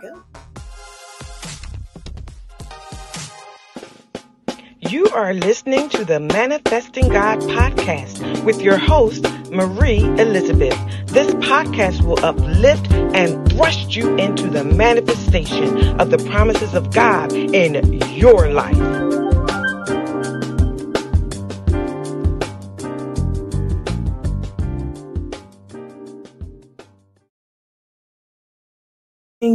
go. You are listening to the Manifesting God podcast with your host, Marie Elizabeth. This podcast will uplift and thrust you into the manifestation of the promises of God in your life.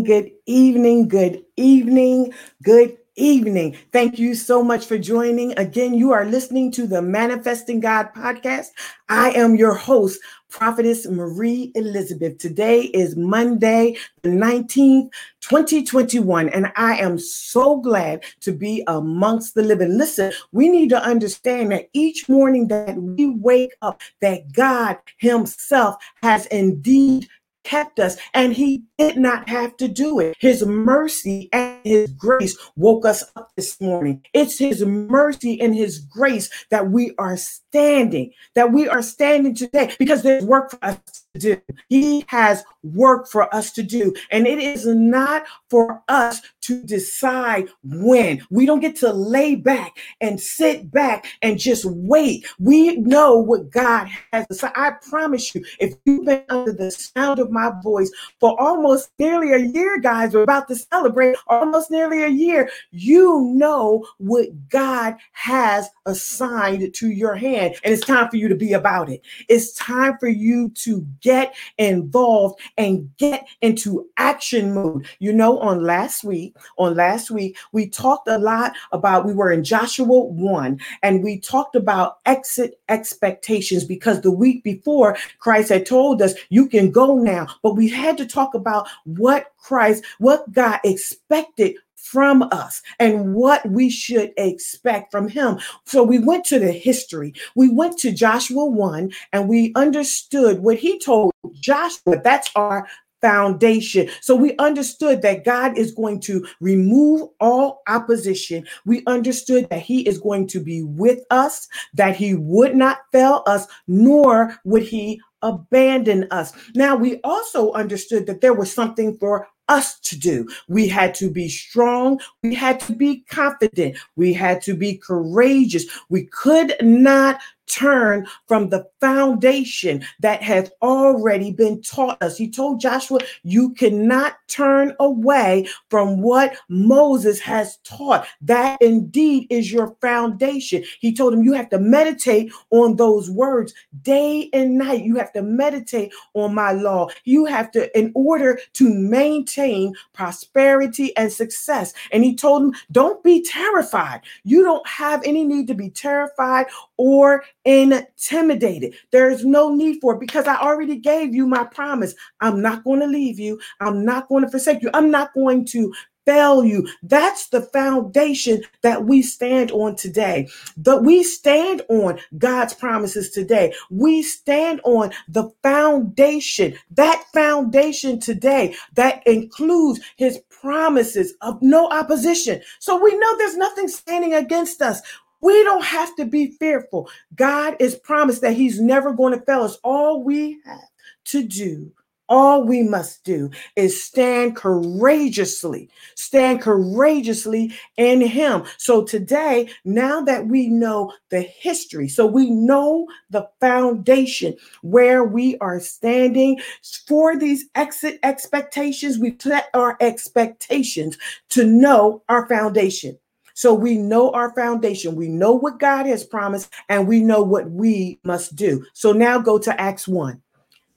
Good evening, good evening, good evening. Thank you so much for joining. Again, you are listening to the Manifesting God podcast. I am your host, Prophetess Marie Elizabeth. Today is Monday, the 19th, 2021, and I am so glad to be amongst the living. Listen, we need to understand that each morning that we wake up, that God Himself has indeed kept us and he did not have to do it. His mercy and his grace woke us up this morning. It's his mercy and his grace that we are standing, that we are standing today because there's work for us to do. He has work for us to do. And it is not for us to decide when. We don't get to lay back and sit back and just wait. We know what God has. So I promise you, if you've been under the sound of my voice for almost nearly a year, guys, we're about to celebrate almost nearly a year, you know what God has assigned to your hand. And it's time for you to be about it. It's time for you to get involved and get into action mode. You know, on last week, on last week, we talked a lot about, we were in Joshua 1, and we talked about exit expectations because the week before, Christ had told us, you can go now. But we had to talk about what Christ, what God expected from us and what we should expect from him. So we went to the history. We went to Joshua 1 and we understood what he told Joshua. That's our foundation. So we understood that God is going to remove all opposition. We understood that He is going to be with us, that He would not fail us, nor would He abandon us. Now, we also understood that there was something for us to do. We had to be strong. We had to be confident. We had to be courageous. We could not turn from the foundation that has already been taught us. He told Joshua, You cannot turn away from what Moses has taught. That indeed is your foundation. He told him, You have to meditate on those words day and night. You have to meditate on my law. You have to, in order to maintain prosperity and success. And he told him, Don't be terrified. You don't have any need to be terrified or intimidated. There is no need for it because I already gave you my promise. I'm not going to leave you. I'm not going to forsake you. I'm not going to fail you. That's the foundation that we stand on today. But we stand on God's promises today. We stand on the foundation, that foundation today that includes his promises of no opposition. So we know there's nothing standing against us. We don't have to be fearful. God is promised that He's never going to fail us. All we have to do, all we must do is stand courageously, stand courageously in Him. So today, now that we know the history, so we know the foundation where we are standing for these exit expectations, we set our expectations to know our foundation. So we know our foundation. We know what God has promised and we know what we must do. So now go to Acts 1.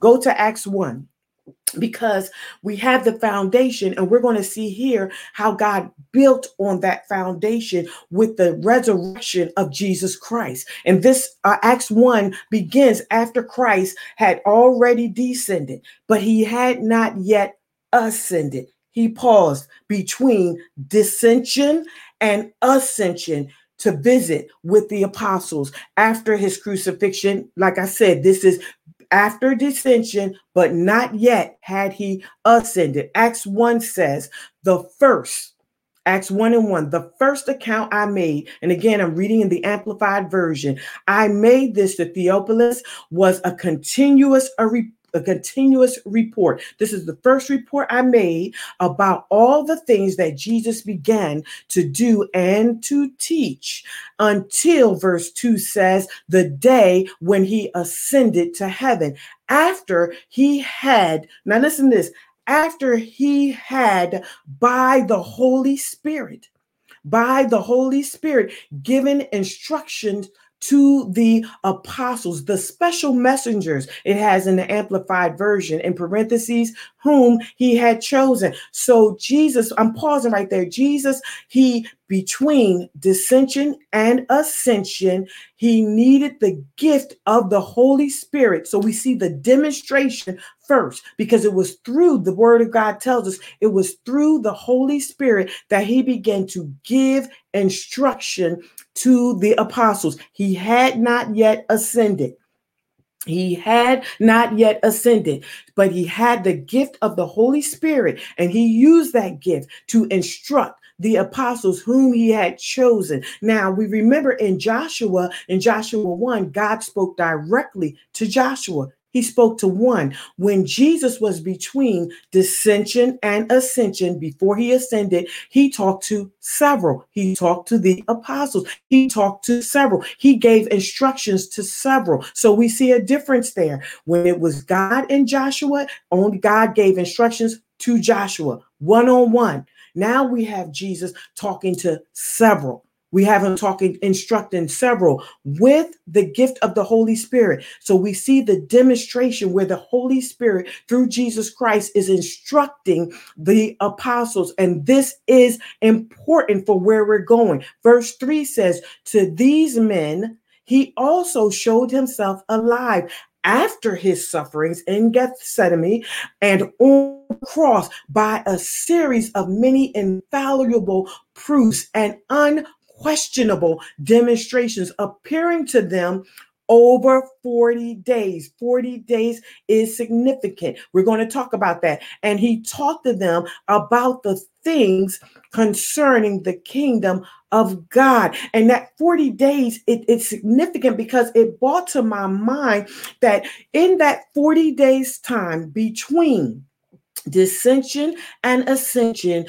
Go to Acts 1 because we have the foundation and we're going to see here how God built on that foundation with the resurrection of Jesus Christ. And this uh, Acts 1 begins after Christ had already descended, but he had not yet ascended. He paused between descension and ascension to visit with the apostles after his crucifixion. Like I said, this is after descension, but not yet had he ascended. Acts 1 says, the first, Acts 1 and 1, the first account I made, and again, I'm reading in the Amplified Version, I made this to Theophilus was a continuous a continuous report. This is the first report I made about all the things that Jesus began to do and to teach until verse 2 says, the day when he ascended to heaven. After he had, now listen this, after he had by the Holy Spirit, by the Holy Spirit given instructions to the apostles, the special messengers, it has in the amplified version, in parentheses, whom he had chosen. So, Jesus, I'm pausing right there. Jesus, he between descension and ascension, he needed the gift of the Holy Spirit. So we see the demonstration first because it was through the word of God tells us it was through the Holy Spirit that he began to give instruction to the apostles. He had not yet ascended. He had not yet ascended, but he had the gift of the Holy Spirit, and he used that gift to instruct the apostles whom he had chosen. Now, we remember in Joshua, in Joshua 1, God spoke directly to Joshua. He spoke to one when Jesus was between descension and ascension before he ascended. He talked to several. He talked to the apostles. He talked to several. He gave instructions to several. So we see a difference there. When it was God and Joshua, only God gave instructions to Joshua one on one. Now we have Jesus talking to several. We have him talking, instructing several with the gift of the Holy Spirit. So we see the demonstration where the Holy Spirit, through Jesus Christ, is instructing the apostles. And this is important for where we're going. Verse 3 says, To these men, he also showed himself alive after his sufferings in Gethsemane and on the cross by a series of many infallible proofs and unquestionable demonstrations appearing to them over 40 days. 40 days is significant. We're going to talk about that. And he talked to them about the things concerning the kingdom of God. And that 40 days, it, it's significant because it brought to my mind that in that 40 days time between descension and ascension,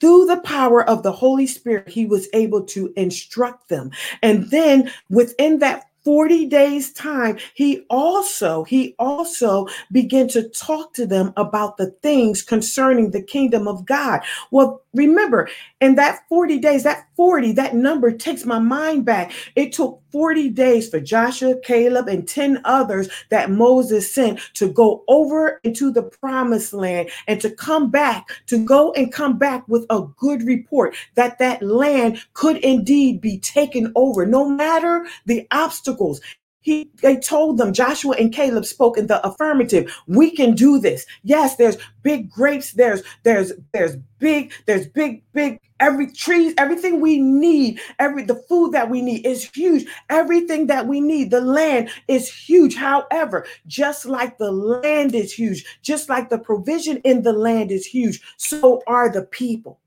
through the power of the Holy Spirit, he was able to instruct them. And then within that 40 days time he also he also began to talk to them about the things concerning the kingdom of god well remember in that 40 days that 40 that number takes my mind back. It took 40 days for joshua caleb and 10 others that moses sent to go over into the promised land and to come back to go and come back with a good report that that land could indeed be taken over. No matter the obstacles he they told them Joshua and Caleb spoke in the affirmative. We can do this. Yes, there's big grapes, there's there's there's big, there's big, big every trees, everything we need, every the food that we need is huge. Everything that we need, the land is huge. However, just like the land is huge, just like the provision in the land is huge, so are the people.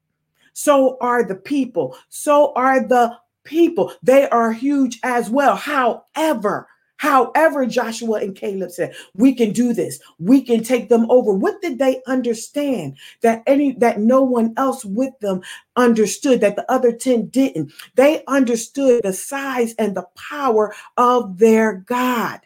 So are the people. So are the people. They are huge as well. However, However, Joshua and Caleb said, we can do this. We can take them over. What did they understand that any that no one else with them understood that the other 10 didn't? They understood the size and the power of their God.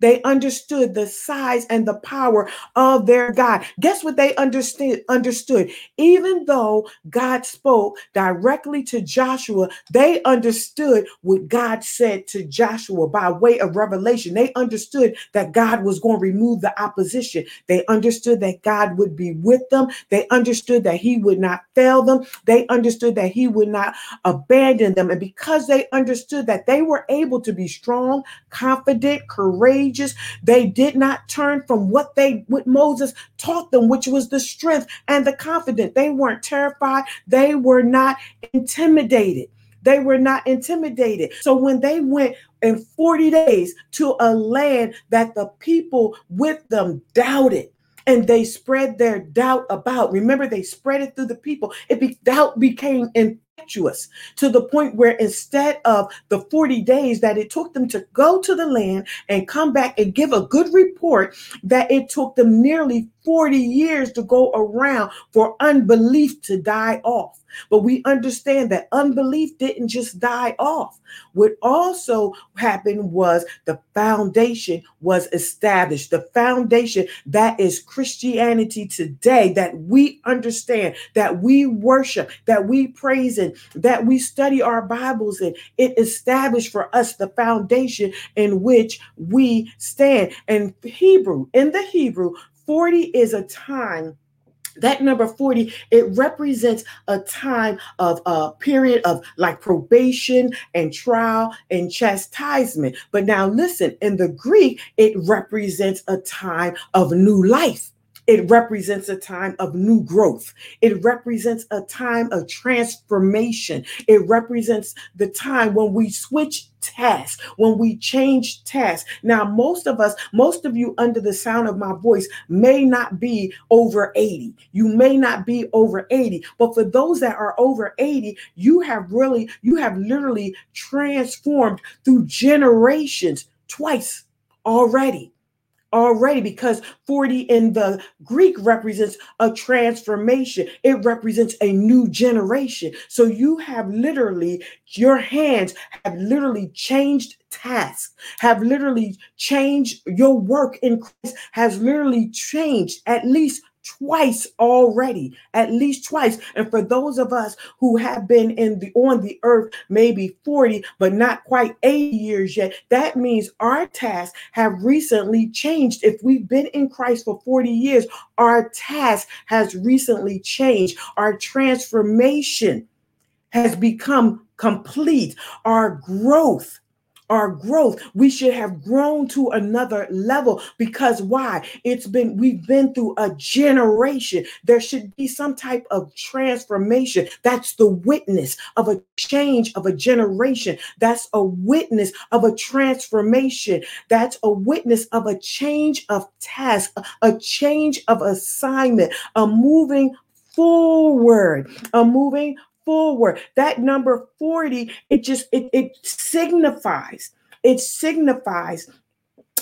They understood the size and the power of their God. Guess what they understood? Understood. Even though God spoke directly to Joshua, they understood what God said to Joshua by way of revelation. They understood that God was going to remove the opposition. They understood that God would be with them. They understood that He would not fail them. They understood that He would not abandon them. And because they understood that they were able to be strong, confident, courageous, courageous. They did not turn from what they what Moses taught them, which was the strength and the confidence. They weren't terrified. They were not intimidated. They were not intimidated. So when they went in 40 days to a land that the people with them doubted, and they spread their doubt about. Remember, they spread it through the people. It be, doubt became in impetuous to the point where instead of the 40 days that it took them to go to the land and come back and give a good report, that it took them nearly 40 years to go around for unbelief to die off. But we understand that unbelief didn't just die off. What also happened was the foundation was established. The foundation that is Christianity today, that we understand, that we worship, that we praise in, that we study our Bibles in. It established for us the foundation in which we stand. And Hebrew, in the Hebrew, 40 is a time that number 40 it represents a time of a period of like probation and trial and chastisement. But now listen in the greek it represents a time of new life it represents a time of new growth. It represents a time of transformation. It represents the time when we switch tasks, when we change tasks. Now, most of us, most of you under the sound of my voice may not be over 80. You may not be over 80, but for those that are over 80, you have really, you have literally transformed through generations twice already already because 40 in the Greek represents a transformation, it represents a new generation. So you have literally, your hands have literally changed tasks, have literally changed your work in Christ, has literally changed at least twice already, at least twice. And for those of us who have been in the on the earth maybe 40 but not quite 80 years yet, that means our tasks have recently changed. If we've been in Christ for 40 years, our task has recently changed. Our transformation has become complete. Our growth our growth. We should have grown to another level because why? It's been, we've been through a generation. There should be some type of transformation. That's the witness of a change of a generation. That's a witness of a transformation. That's a witness of a change of task, a change of assignment, a moving forward, a moving forward. That number 40, it just it, it signifies, it signifies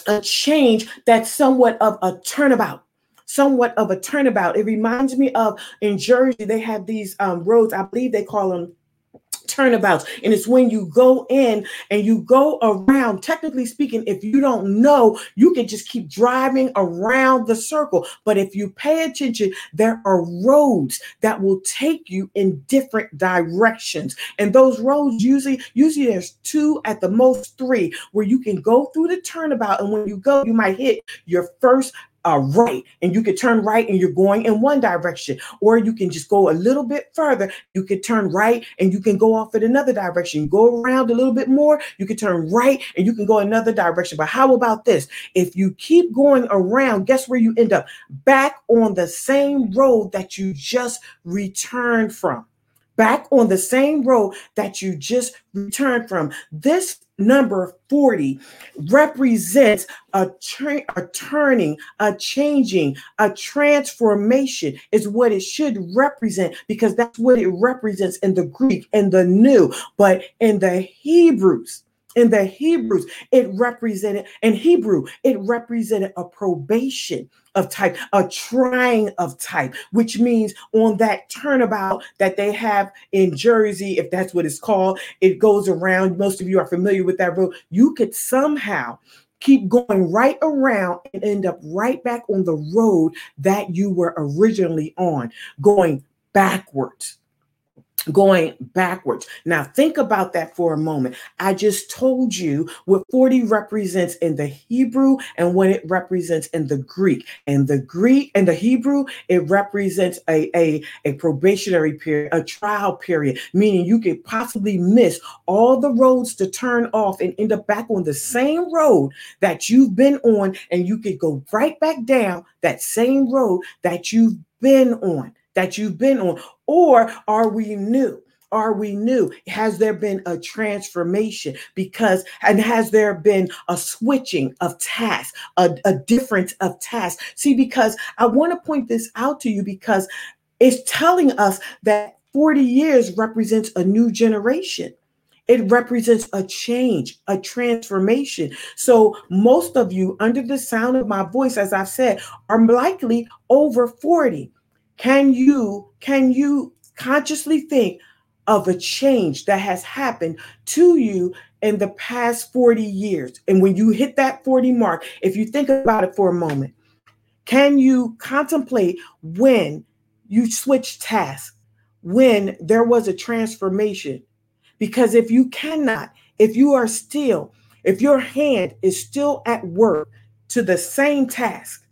a change that's somewhat of a turnabout somewhat of a turnabout. It reminds me of in Jersey, they have these um, roads, I believe they call them turnabouts. And it's when you go in and you go around, technically speaking, if you don't know, you can just keep driving around the circle. But if you pay attention, there are roads that will take you in different directions. And those roads usually, usually there's two at the most three where you can go through the turnabout. And when you go, you might hit your first uh, right and you could turn right and you're going in one direction. Or you can just go a little bit further. You could turn right and you can go off in another direction. Go around a little bit more you can turn right and you can go another direction. But how about this? If you keep going around guess where you end up? Back on the same road that you just returned from. Back on the same road that you just returned from. This number 40 represents a, tra- a turning, a changing, a transformation is what it should represent because that's what it represents in the Greek and the new. But in the Hebrews, in the Hebrews, mm. it represented, in Hebrew, it represented a probation of type, a trying of type, which means on that turnabout that they have in Jersey, if that's what it's called, it goes around. Most of you are familiar with that road. You could somehow keep going right around and end up right back on the road that you were originally on, going backwards going backwards. Now, think about that for a moment. I just told you what 40 represents in the Hebrew and what it represents in the Greek. And the Greek and the Hebrew, it represents a, a, a probationary period, a trial period, meaning you could possibly miss all the roads to turn off and end up back on the same road that you've been on, and you could go right back down that same road that you've been on that you've been on? Or are we new? Are we new? Has there been a transformation? Because, and has there been a switching of tasks, a, a difference of tasks? See, because I want to point this out to you because it's telling us that 40 years represents a new generation. It represents a change, a transformation. So, most of you, under the sound of my voice, as I've said, are likely over 40. Can you can you consciously think of a change that has happened to you in the past 40 years? And when you hit that 40 mark, if you think about it for a moment, can you contemplate when you switched tasks, when there was a transformation? Because if you cannot, if you are still, if your hand is still at work to the same task,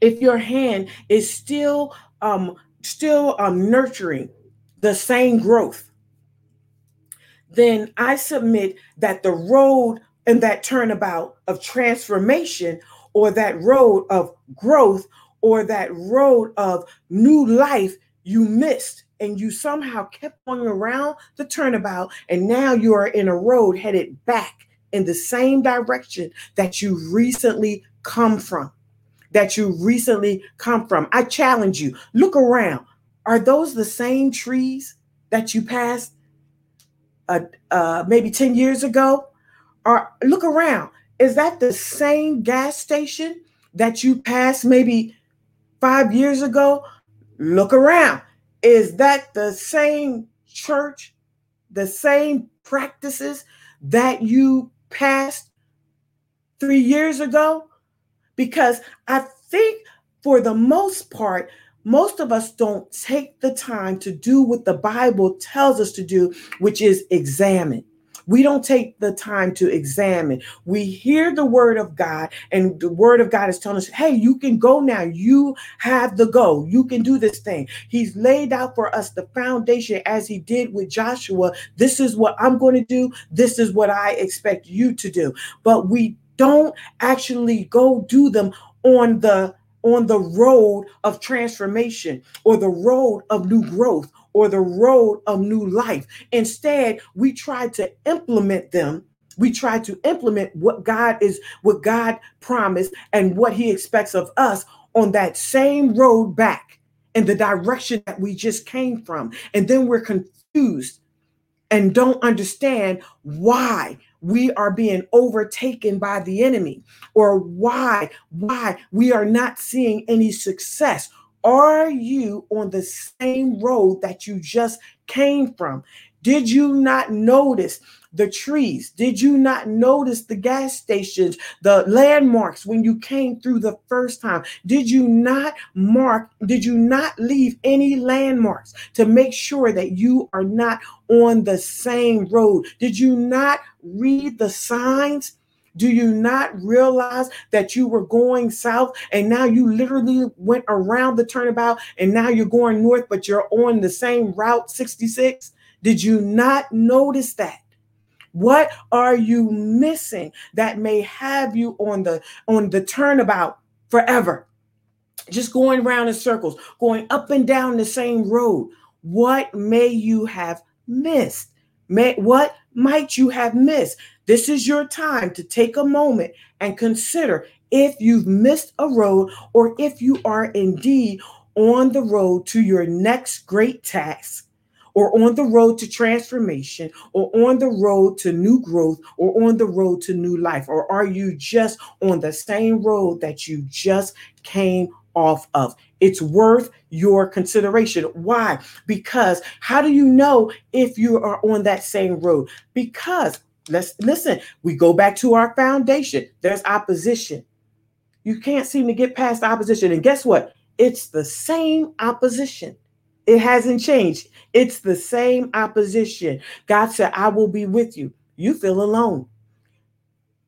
if your hand is still um still um nurturing the same growth, then I submit that the road and that turnabout of transformation or that road of growth or that road of new life you missed and you somehow kept going around the turnabout and now you are in a road headed back in the same direction that you recently come from that you recently come from. I challenge you. Look around. Are those the same trees that you passed uh, uh, maybe 10 years ago? Or look around. Is that the same gas station that you passed maybe five years ago? Look around. Is that the same church, the same practices that you passed three years ago? Because I think for the most part, most of us don't take the time to do what the Bible tells us to do, which is examine. We don't take the time to examine. We hear the word of God, and the word of God is telling us, hey, you can go now. You have the go. You can do this thing. He's laid out for us the foundation as he did with Joshua. This is what I'm going to do. This is what I expect you to do. But we don't actually go do them on the on the road of transformation or the road of new growth or the road of new life. Instead, we try to implement them. We try to implement what God is, what God promised, and what He expects of us on that same road back in the direction that we just came from. And then we're confused and don't understand why we are being overtaken by the enemy or why why we are not seeing any success are you on the same road that you just came from? Did you not notice the trees? Did you not notice the gas stations, the landmarks when you came through the first time? Did you not mark, did you not leave any landmarks to make sure that you are not on the same road? Did you not read the signs? Do you not realize that you were going south and now you literally went around the turnabout and now you're going north, but you're on the same route 66? Did you not notice that? What are you missing that may have you on the on the turnabout forever? Just going around in circles, going up and down the same road. What may you have missed? May, what might you have missed? This is your time to take a moment and consider if you've missed a road or if you are indeed on the road to your next great task or on the road to transformation or on the road to new growth or on the road to new life or are you just on the same road that you just came off of it's worth your consideration why because how do you know if you are on that same road because Let's listen. We go back to our foundation. There's opposition. You can't seem to get past opposition. And guess what? It's the same opposition. It hasn't changed. It's the same opposition. God said, I will be with you. You feel alone.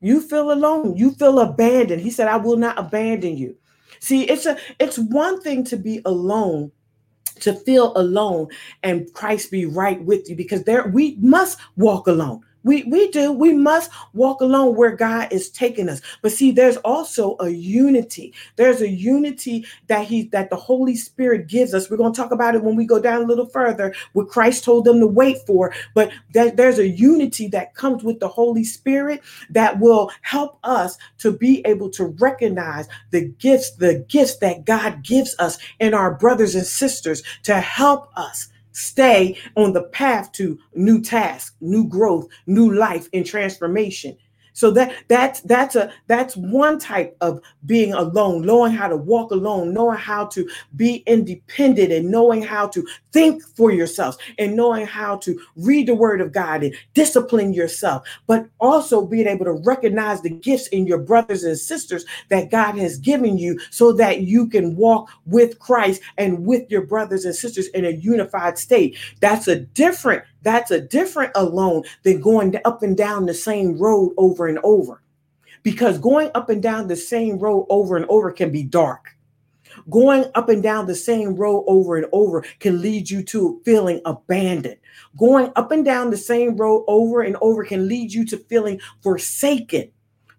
You feel alone. You feel abandoned. He said, I will not abandon you. See, it's a it's one thing to be alone to feel alone and Christ be right with you because there we must walk alone. We we do. We must walk alone where God is taking us. But see, there's also a unity. There's a unity that he that the Holy Spirit gives us. We're going to talk about it when we go down a little further. What Christ told them to wait for. But there's a unity that comes with the Holy Spirit that will help us to be able to recognize the gifts, the gifts that God gives us in our brothers and sisters to help us stay on the path to new tasks, new growth, new life and transformation. So that that's that's a that's one type of being alone, knowing how to walk alone, knowing how to be independent and knowing how to think for yourselves and knowing how to read the word of God and discipline yourself, but also being able to recognize the gifts in your brothers and sisters that God has given you so that you can walk with Christ and with your brothers and sisters in a unified state. That's a different that's a different alone than going up and down the same road over and over. Because going up and down the same road over and over can be dark. Going up and down the same road over and over can lead you to feeling abandoned. Going up and down the same road over and over can lead you to feeling forsaken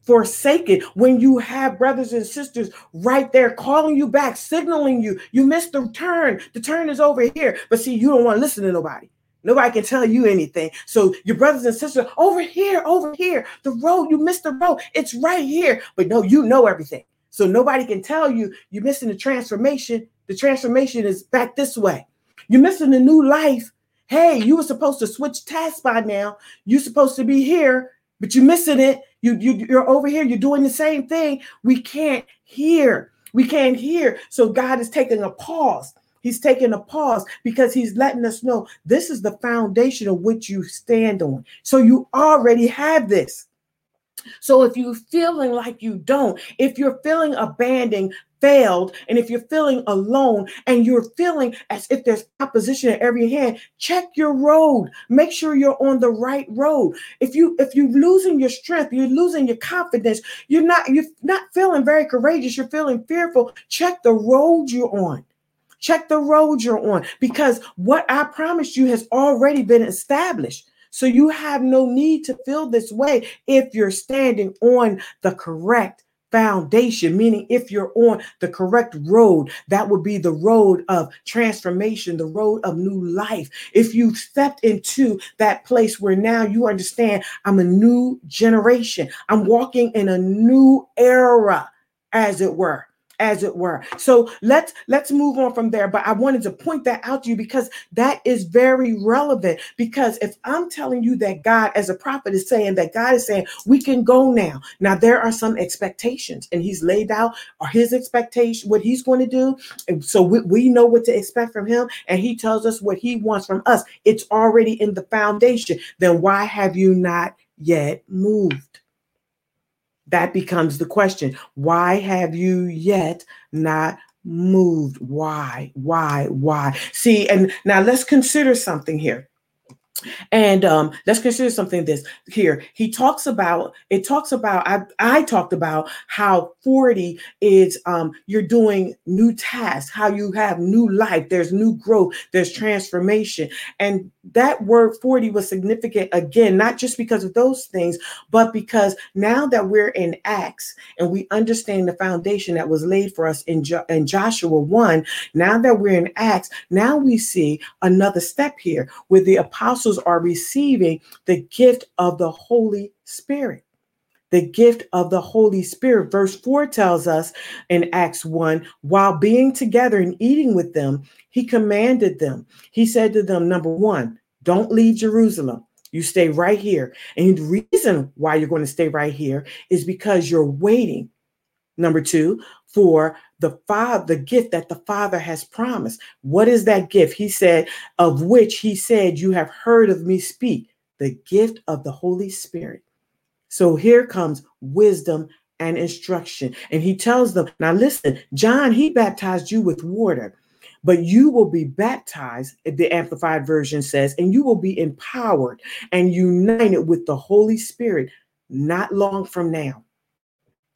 forsaken when you have brothers and sisters right there calling you back, signaling you, you missed the turn. The turn is over here. But see, you don't want to listen to nobody. Nobody can tell you anything. So your brothers and sisters, over here, over here, the road, you missed the road. It's right here. But no, you know everything. So nobody can tell you you're missing the transformation. The transformation is back this way. You're missing the new life. Hey, you were supposed to switch tasks by now. You're supposed to be here, but you're missing it. You, you, you're over here. You're doing the same thing. We can't hear. We can't hear. So God is taking a pause. He's taking a pause because he's letting us know this is the foundation of which you stand on. So you already have this. So if you're feeling like you don't, if you're feeling abandoned, failed, and if you're feeling alone and you're feeling as if there's opposition at every hand, check your road. Make sure you're on the right road. If you if you're losing your strength, you're losing your confidence, you're not you're not feeling very courageous, you're feeling fearful, check the road you're on. Check the road you're on because what I promised you has already been established. So you have no need to feel this way if you're standing on the correct foundation, meaning if you're on the correct road, that would be the road of transformation, the road of new life. If you've stepped into that place where now you understand I'm a new generation, I'm walking in a new era, as it were as it were. So let's let's move on from there. But I wanted to point that out to you because that is very relevant. Because if I'm telling you that God, as a prophet, is saying that God is saying we can go now. Now there are some expectations, and He's laid out or His expectation, what He's going to do. And so we, we know what to expect from Him, and He tells us what He wants from us. It's already in the foundation. Then why have you not yet moved? That becomes the question. Why have you yet not moved? Why? Why? Why? See, and now let's consider something here. And um, let's consider something this here. He talks about it talks about I, I talked about how 40 is um you're doing new tasks, how you have new life, there's new growth, there's transformation. And that word 40 was significant again, not just because of those things, but because now that we're in Acts and we understand the foundation that was laid for us in, jo- in Joshua 1, now that we're in Acts, now we see another step here with the apostles are receiving the gift of the Holy Spirit the gift of the Holy Spirit. Verse 4 tells us in Acts 1 while being together and eating with them, he commanded them. He said to them, number one, don't leave Jerusalem. You stay right here. And the reason why you're going to stay right here is because you're waiting. Number two, for the father, the gift that the father has promised. What is that gift? He said, of which he said, You have heard of me speak, the gift of the Holy Spirit. So here comes wisdom and instruction. And he tells them, now listen, John, he baptized you with water, but you will be baptized, the Amplified Version says, and you will be empowered and united with the Holy Spirit not long from now.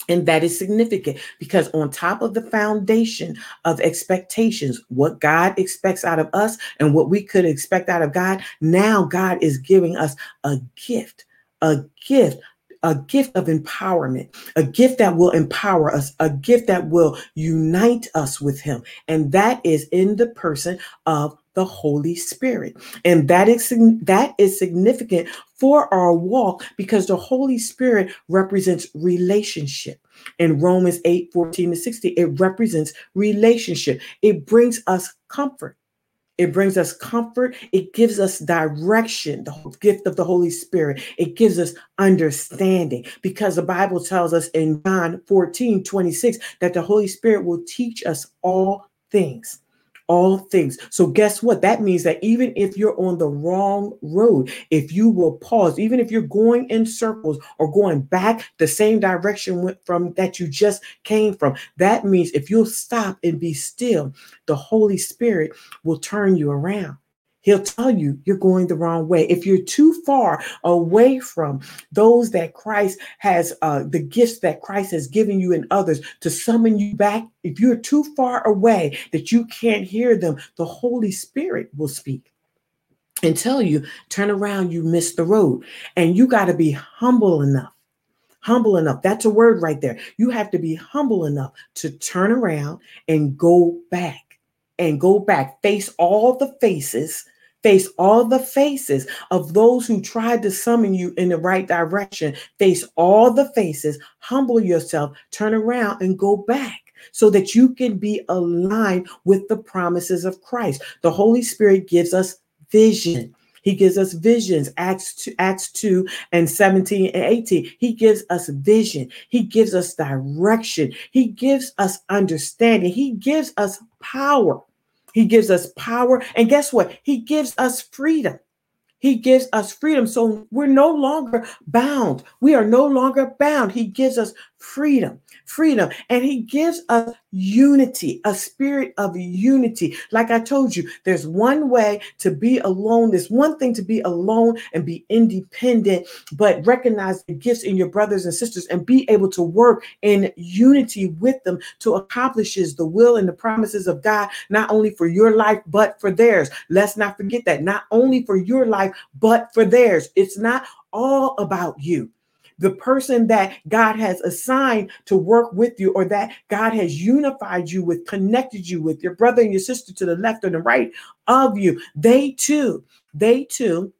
And that is significant because, on top of the foundation of expectations, what God expects out of us and what we could expect out of God, now God is giving us a gift a gift a gift of empowerment, a gift that will empower us, a gift that will unite us with Him. And that is in the person of the Holy Spirit. And that is, that is significant for our walk because the Holy Spirit represents relationship. In Romans 8 14 to 16, it represents relationship. It brings us comfort. It brings us comfort. It gives us direction, the gift of the Holy Spirit. It gives us understanding because the Bible tells us in John 14 26 that the Holy Spirit will teach us all things all things. So, guess what? That means that even if you're on the wrong road, if you will pause, even if you're going in circles or going back the same direction from that you just came from, that means if you'll stop and be still, the Holy Spirit will turn you around. He'll tell you you're going the wrong way. If you're too far away from those that Christ has, uh, the gifts that Christ has given you and others to summon you back, if you're too far away that you can't hear them, the Holy Spirit will speak and tell you, turn around, you missed the road. And you got to be humble enough. Humble enough. That's a word right there. You have to be humble enough to turn around and go back and go back, face all the faces Face all the faces of those who tried to summon you in the right direction. Face all the faces, humble yourself, turn around and go back so that you can be aligned with the promises of Christ. The Holy Spirit gives us vision. He gives us visions, Acts 2, Acts 2 and 17 and 18. He gives us vision. He gives us direction. He gives us understanding. He gives us power. He gives us power. And guess what? He gives us freedom. He gives us freedom. So we're no longer bound. We are no longer bound. He gives us freedom, freedom. And he gives us unity, a spirit of unity. Like I told you, there's one way to be alone. There's one thing to be alone and be independent, but recognize the gifts in your brothers and sisters and be able to work in unity with them to accomplishes the will and the promises of God, not only for your life, but for theirs. Let's not forget that not only for your life, but for theirs. It's not all about you the person that God has assigned to work with you or that God has unified you with, connected you with, your brother and your sister to the left and the right of you, they too, they too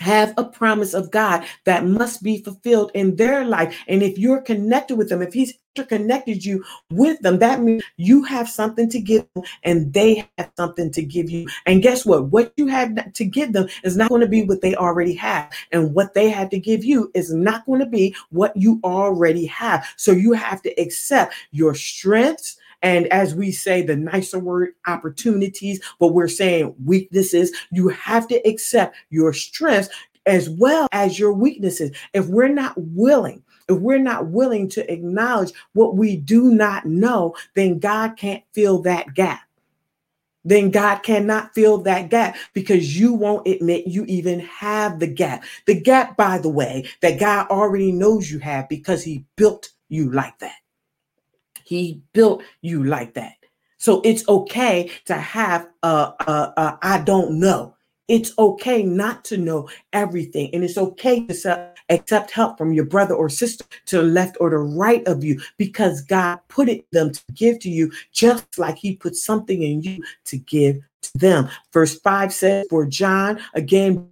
have a promise of God that must be fulfilled in their life. And if you're connected with them, if He's interconnected you with them, that means you have something to give them and they have something to give you. And guess what? What you have to give them is not going to be what they already have. And what they have to give you is not going to be what you already have. So you have to accept your strengths and as we say, the nicer word opportunities, but we're saying weaknesses, you have to accept your strengths as well as your weaknesses. If we're not willing, if we're not willing to acknowledge what we do not know, then God can't fill that gap. Then God cannot fill that gap because you won't admit you even have the gap. The gap, by the way, that God already knows you have because He built you like that. He built you like that. So it's okay to have a, a, a I don't know. It's okay not to know everything. And it's okay to accept help from your brother or sister to the left or the right of you because God put it them to give to you, just like He put something in you to give to them. Verse 5 says, For John, again,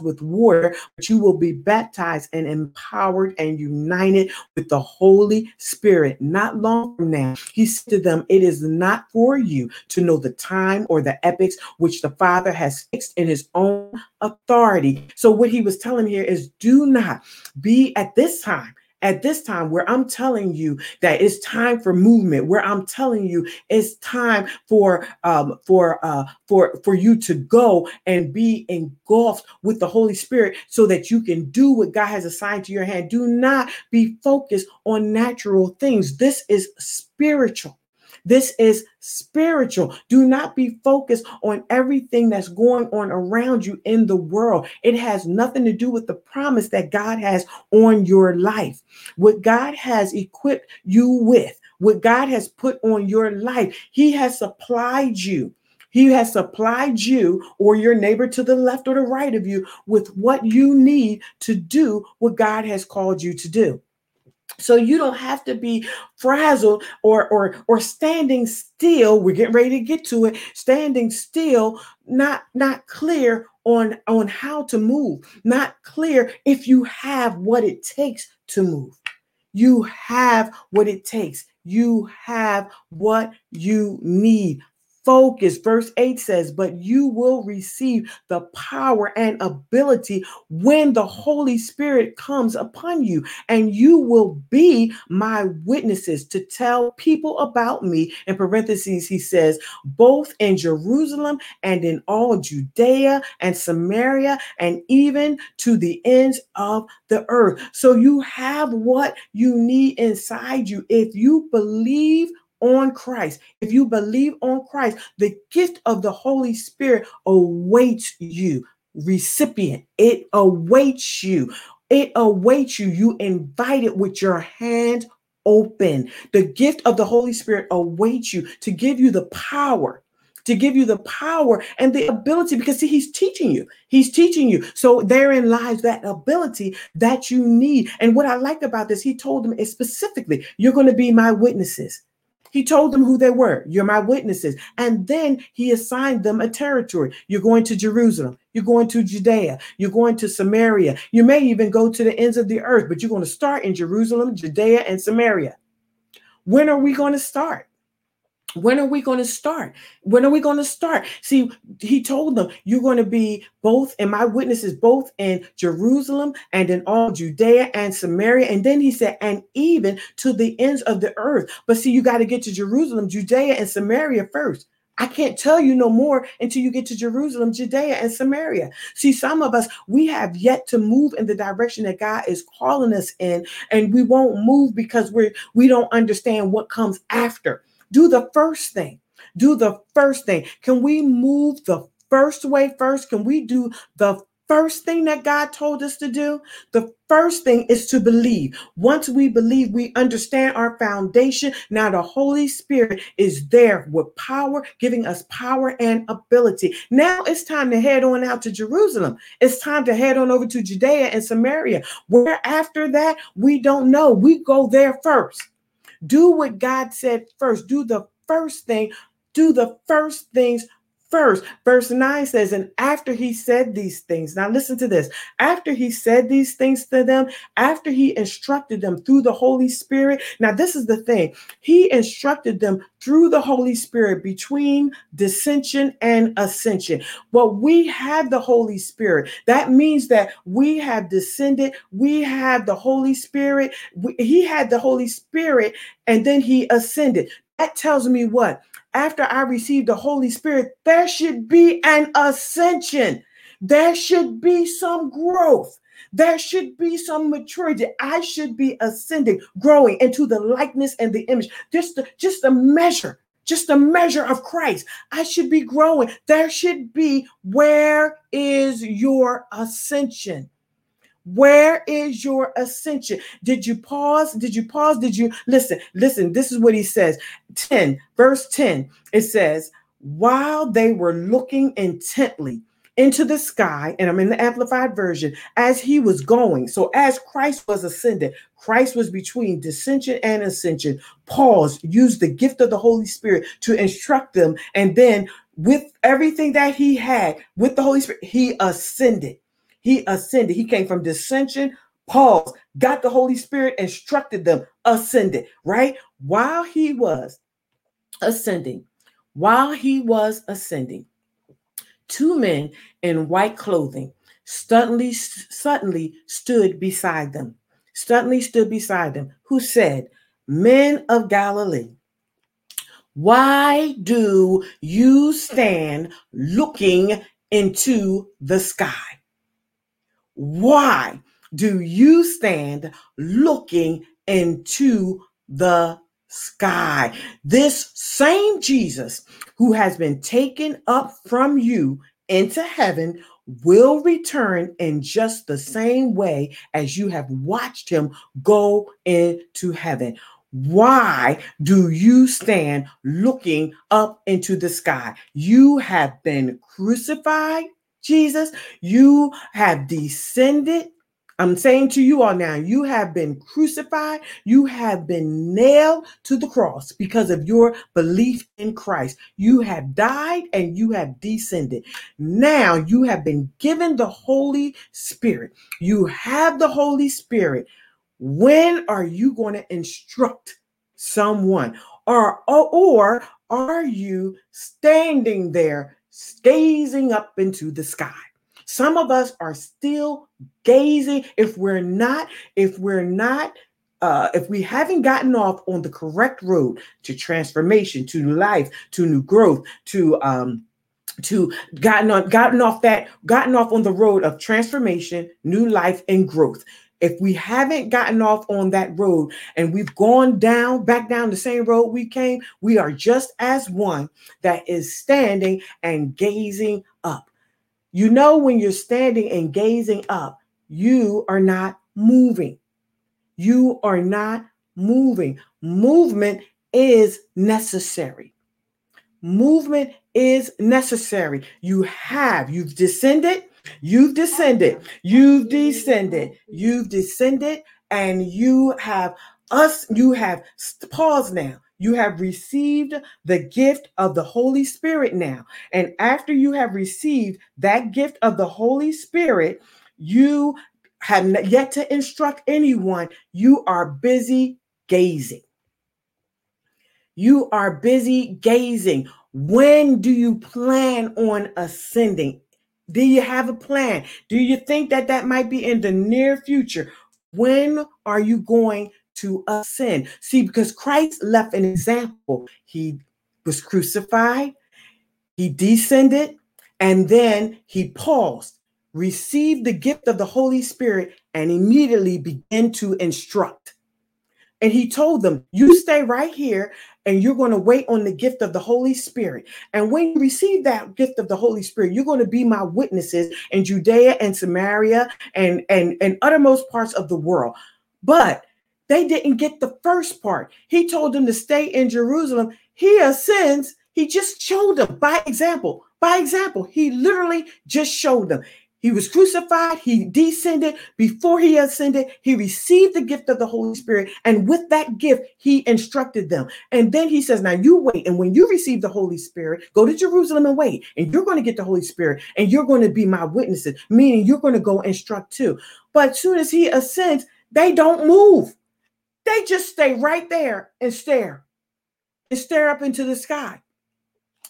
with water, but you will be baptized and empowered and united with the Holy Spirit. Not long from now, he said to them, It is not for you to know the time or the epochs which the Father has fixed in his own authority. So, what he was telling here is, Do not be at this time at this time where I'm telling you that it's time for movement, where I'm telling you it's time for um, for uh, for for you to go and be engulfed with the Holy Spirit, so that you can do what God has assigned to your hand. Do not be focused on natural things. This is spiritual. This is spiritual. Do not be focused on everything that's going on around you in the world. It has nothing to do with the promise that God has on your life. What God has equipped you with, what God has put on your life, He has supplied you. He has supplied you or your neighbor to the left or the right of you with what you need to do what God has called you to do. So you don't have to be frazzled or or or standing still. We're getting ready to get to it. Standing still, not not clear on on how to move, not clear if you have what it takes to move. You have what it takes. You have what you need focus. Verse 8 says, But you will receive the power and ability when the Holy Spirit comes upon you, and you will be my witnesses to tell people about me. In parentheses, he says, both in Jerusalem and in all Judea and Samaria, and even to the ends of the earth. So you have what you need inside you. If you believe on Christ, if you believe on Christ, the gift of the Holy Spirit awaits you. Recipient, it awaits you. It awaits you. You invite it with your hand open. The gift of the Holy Spirit awaits you to give you the power to give you the power and the ability because see he's teaching you he's teaching you so therein lies that ability that you need and what i like about this he told them is specifically you're going to be my witnesses he told them who they were. You're my witnesses. And then he assigned them a territory. You're going to Jerusalem. You're going to Judea. You're going to Samaria. You may even go to the ends of the earth, but you're going to start in Jerusalem, Judea, and Samaria. When are we going to start? When are we going to start? When are we going to start? See, he told them, You're going to be both, and my witnesses both in Jerusalem and in all Judea and Samaria. And then he said, And even to the ends of the earth. But see, you got to get to Jerusalem, Judea, and Samaria first. I can't tell you no more until you get to Jerusalem, Judea, and Samaria. See, some of us, we have yet to move in the direction that God is calling us in, and we won't move because we're we don't understand what comes after. Do the first thing. Do the first thing. Can we move the first way first? Can we do the first thing that God told us to do? The first thing is to believe. Once we believe, we understand our foundation. Now the Holy Spirit is there with power, giving us power and ability. Now it's time to head on out to Jerusalem. It's time to head on over to Judea and Samaria. Where after that, we don't know. We go there first. Do what God said first. Do the first thing. Do the first things first. Verse 9 says, And after he said these things, now listen to this. After he said these things to them, after he instructed them through the Holy Spirit, now this is the thing. He instructed them through the Holy Spirit between descension and ascension. But we have the Holy Spirit. That means that we have descended, we have the Holy Spirit. We, he had the Holy Spirit and then he ascended. That tells me what? after I receive the Holy Spirit, there should be an ascension. There should be some growth. There should be some maturity. I should be ascending, growing into the likeness and the image. Just, a, just a measure, just a measure of Christ. I should be growing. There should be, where is your ascension? Where is your ascension? Did you pause? Did you pause? Did you listen? Listen, this is what he says 10, verse 10. It says, While they were looking intently into the sky, and I'm in the amplified version, as he was going. So, as Christ was ascended, Christ was between descension and ascension. Pause, used the gift of the Holy Spirit to instruct them. And then, with everything that he had, with the Holy Spirit, he ascended. He ascended. He came from descension, Paul got the Holy Spirit, instructed them, ascended, right? While he was ascending, while he was ascending, two men in white clothing suddenly, suddenly stood beside them, suddenly stood beside them, who said, Men of Galilee, why do you stand looking into the sky? Why do you stand looking into the sky? This same Jesus who has been taken up from you into heaven will return in just the same way as you have watched him go into heaven. Why do you stand looking up into the sky? You have been crucified, Jesus. You have descended. I'm saying to you all now, you have been crucified. You have been nailed to the cross because of your belief in Christ. You have died and you have descended. Now you have been given the Holy Spirit. You have the Holy Spirit when are you going to instruct someone? Or, or, are you standing there gazing up into the sky? Some of us are still gazing. If we're not, if we're not uh, if we haven't gotten off on the correct road to transformation, to life, to new growth, to um, to gotten on gotten off that gotten off on the road of transformation, new life, and growth, if we haven't gotten off on that road and we've gone down, back down the same road we came, we are just as one that is standing and gazing up. You know, when you're standing and gazing up, you are not moving. You are not moving. Movement is necessary. Movement is necessary. You have, you've descended, You've descended, you've descended, you've descended, and you have us, you have pause now. You have received the gift of the Holy Spirit now. And after you have received that gift of the Holy Spirit, you have yet to instruct anyone. You are busy gazing. You are busy gazing. When do you plan on ascending? Do you have a plan? Do you think that that might be in the near future? When are you going to ascend? See, because Christ left an example. He was crucified, he descended, and then he paused, received the gift of the Holy Spirit, and immediately began to instruct. And he told them, You stay right here and you're going to wait on the gift of the Holy Spirit. And when you receive that gift of the Holy Spirit, you're going to be my witnesses in Judea and Samaria and, and, and uttermost parts of the world. But they didn't get the first part. He told them to stay in Jerusalem. He ascends. He just showed them by example. By example, he literally just showed them. He was crucified, he descended. Before he ascended, he received the gift of the Holy Spirit. And with that gift, he instructed them. And then he says, Now you wait. And when you receive the Holy Spirit, go to Jerusalem and wait. And you're going to get the Holy Spirit and you're going to be my witnesses, meaning you're going to go instruct too. But as soon as he ascends, they don't move. They just stay right there and stare and stare up into the sky.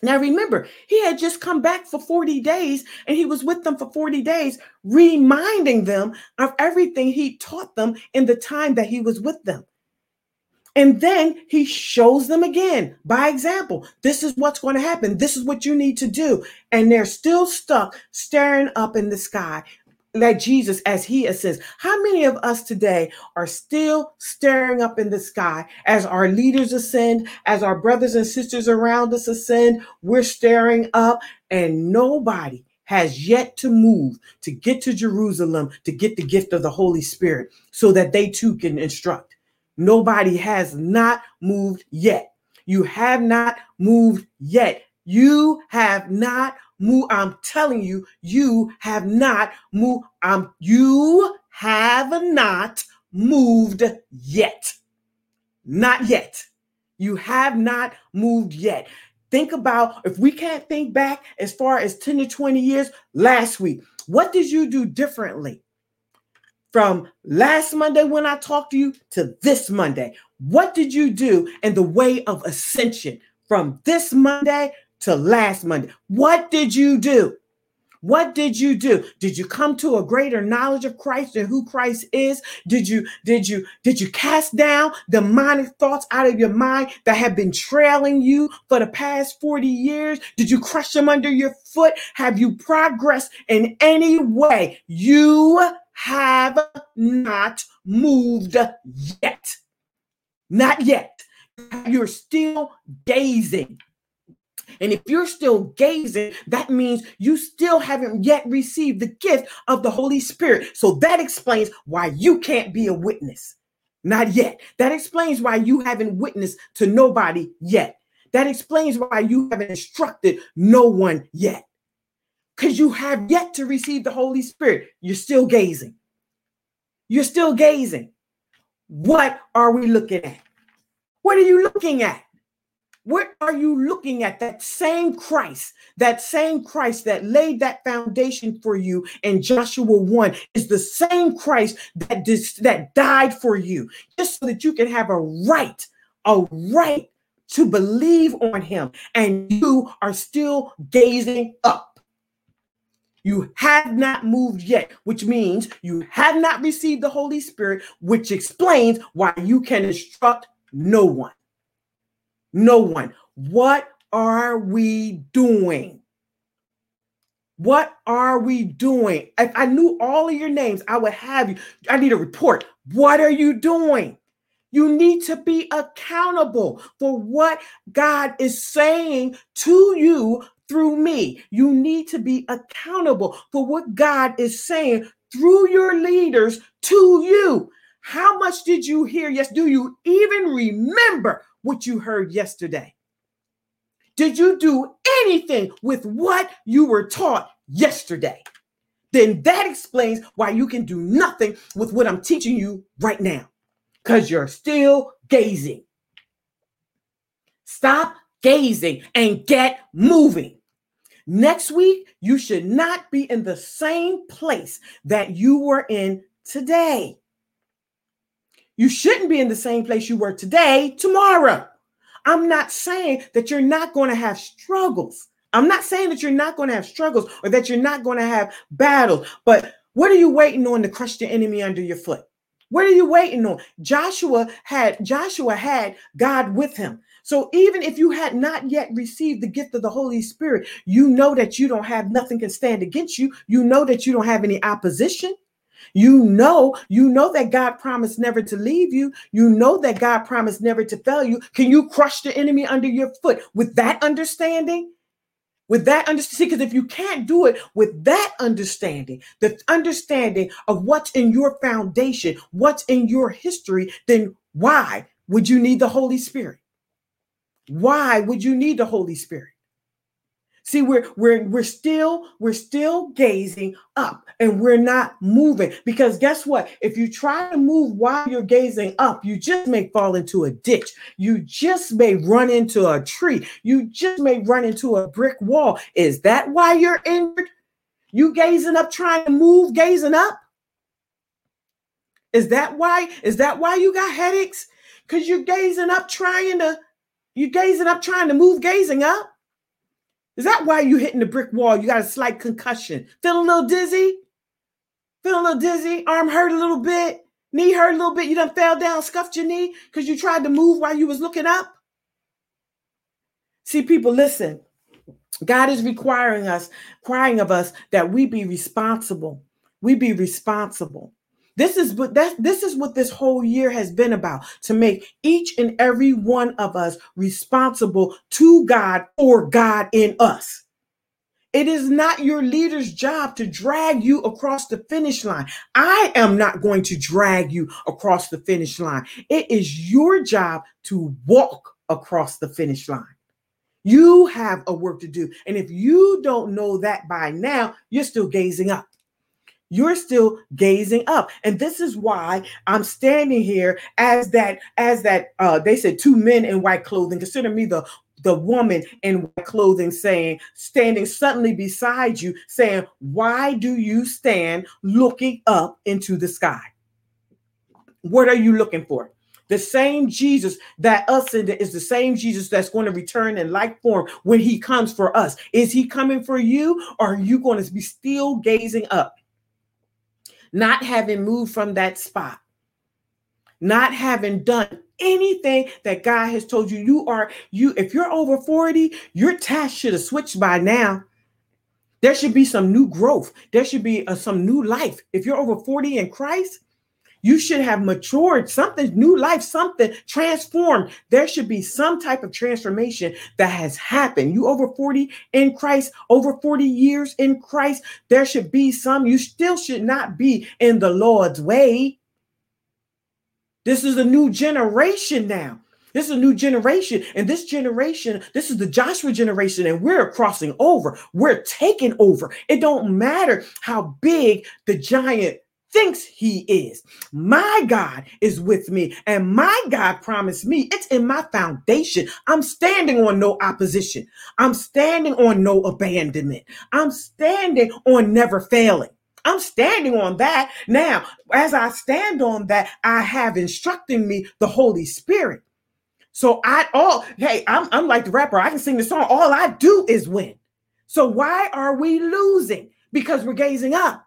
Now remember, he had just come back for 40 days and he was with them for 40 days, reminding them of everything he taught them in the time that he was with them. And then he shows them again by example. This is what's going to happen. This is what you need to do. And they're still stuck staring up in the sky, like Jesus as he ascends. How many of us today are still staring up in the sky as our leaders ascend, as our brothers and sisters around us ascend? We're staring up, and nobody has yet to move to get to Jerusalem to get the gift of the Holy Spirit so that they too can instruct. Nobody has not moved yet. You have not moved yet. You have not moved. I'm telling you, you have not moved. Um, you have not moved yet. Not yet. You have not moved yet. Think about if we can't think back as far as 10 to 20 years last week, what did you do differently? From last Monday when I talked to you to this Monday, what did you do in the way of ascension from this Monday to last Monday. What did you do? What did you do? Did you come to a greater knowledge of Christ and who Christ is? Did you did you did you cast down demonic thoughts out of your mind that have been trailing you for the past 40 years? Did you crush them under your foot? Have you progressed in any way? You have not moved yet. Not yet. You're still gazing and if you're still gazing, that means you still haven't yet received the gift of the Holy Spirit. So that explains why you can't be a witness. Not yet. That explains why you haven't witnessed to nobody yet. That explains why you haven't instructed no one yet. Because you have yet to receive the Holy Spirit. You're still gazing. You're still gazing. What are we looking at? What are you looking at? What are you looking at? That same Christ, that same Christ that laid that foundation for you in Joshua 1 is the same Christ that, dis- that died for you, just so that you can have a right, a right to believe on him. And you are still gazing up. You have not moved yet, which means you have not received the Holy Spirit, which explains why you can instruct no one. No one. What are we doing? What are we doing? If I knew all of your names, I would have you. I need a report. What are you doing? You need to be accountable for what God is saying to you through me. You need to be accountable for what God is saying through your leaders to you. How much did you hear? Yes, do you even remember what you heard yesterday? Did you do anything with what you were taught yesterday? Then that explains why you can do nothing with what I'm teaching you right now because you're still gazing. Stop gazing and get moving. Next week, you should not be in the same place that you were in today. You shouldn't be in the same place you were today, tomorrow. I'm not saying that you're not going to have struggles. I'm not saying that you're not going to have struggles or that you're not going to have battles, but what are you waiting on to crush the enemy under your foot? What are you waiting on? Joshua had Joshua had God with him. So even if you had not yet received the gift of the Holy Spirit, you know that you don't have nothing can stand against you. You know that you don't have any opposition. You know, you know that God promised never to leave you. You know that God promised never to fail you. Can you crush the enemy under your foot with that understanding? with that understanding because if you can't do it with that understanding the understanding of what's in your foundation what's in your history then why would you need the holy spirit why would you need the holy spirit See, we're we're we're still we're still gazing up and we're not moving because guess what? If you try to move while you're gazing up, you just may fall into a ditch. You just may run into a tree. You just may run into a brick wall. Is that why you're injured? You gazing up trying to move gazing up? Is that why? Is that why you got headaches? Cuz you're gazing up trying to you gazing up trying to move gazing up? Is that why you hitting the brick wall? You got a slight concussion. Feeling a little dizzy? Feeling a little dizzy? Arm hurt a little bit? Knee hurt a little bit? You done fell down, scuffed your knee because you tried to move while you was looking up? See, people, listen. God is requiring us, crying of us that we be responsible. We be responsible. This is what that this is what this whole year has been about to make each and every one of us responsible to God or God in us. It is not your leader's job to drag you across the finish line. I am not going to drag you across the finish line. It is your job to walk across the finish line. You have a work to do. And if you don't know that by now, you're still gazing up you're still gazing up. And this is why i'm standing here as that as that uh they said two men in white clothing. Consider me the the woman in white clothing saying standing suddenly beside you saying why do you stand looking up into the sky? What are you looking for? The same Jesus that ascended is the same Jesus that's going to return in like form when he comes for us. Is he coming for you? Or are you going to be still gazing up? Not having moved from that spot, not having done anything that God has told you. You are, you, if you're over 40, your task should have switched by now. There should be some new growth. There should be uh, some new life. If you're over 40 in Christ, you should have matured, something new life, something transformed. There should be some type of transformation that has happened. You over 40 in Christ, over 40 years in Christ, there should be some. You still should not be in the Lord's way. This is a new generation now. This is a new generation. And this generation, this is the Joshua generation, and we're crossing over. We're taking over. It don't matter how big the giant thinks he is. My God is with me, and my God promised me it's in my foundation. I'm standing on no opposition. I'm standing on no abandonment. I'm standing on never failing. I'm standing on that. Now, as I stand on that, I have instructing me the Holy Spirit. So I all hey, I'm, I'm like the rapper. I can sing the song. All I do is win. So why are we losing? Because we're gazing up.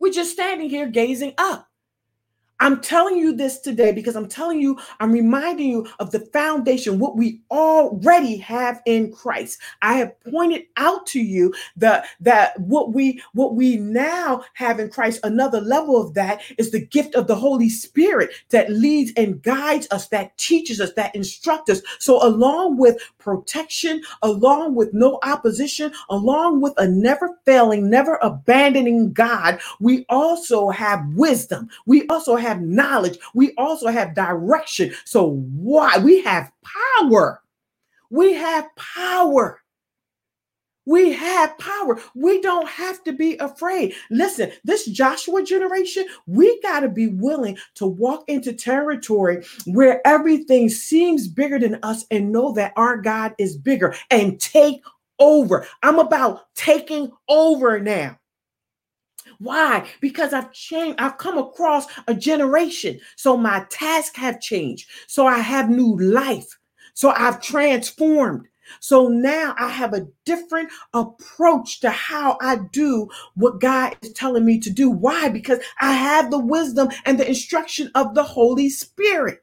We're just standing here gazing up. I'm telling you this today because I'm telling you, I'm reminding you of the foundation, what we already have in Christ. I have pointed out to you that that what we what we now have in Christ, another level of that is the gift of the Holy Spirit that leads and guides us, that teaches us, that instructs us. So along with protection, along with no opposition, along with a never failing, never abandoning God, we also have wisdom. We also have have knowledge. We also have direction. So why? We have power. We have power. We have power. We don't have to be afraid. Listen, this Joshua generation, we got to be willing to walk into territory where everything seems bigger than us and know that our God is bigger and take over. I'm about taking over now. Why? Because I've changed, I've come across a generation. So my tasks have changed. So I have new life. So I've transformed. So now I have a different approach to how I do what God is telling me to do. Why? Because I have the wisdom and the instruction of the Holy Spirit.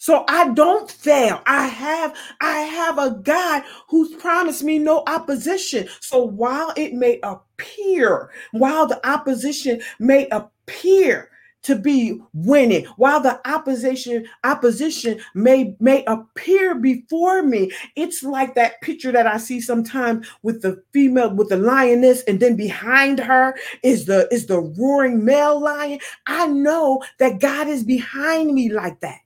So I don't fail. I have I have a God who's promised me no opposition. So while it may appear, while the opposition may appear to be winning while the opposition opposition may may appear before me it's like that picture that i see sometimes with the female with the lioness and then behind her is the is the roaring male lion i know that god is behind me like that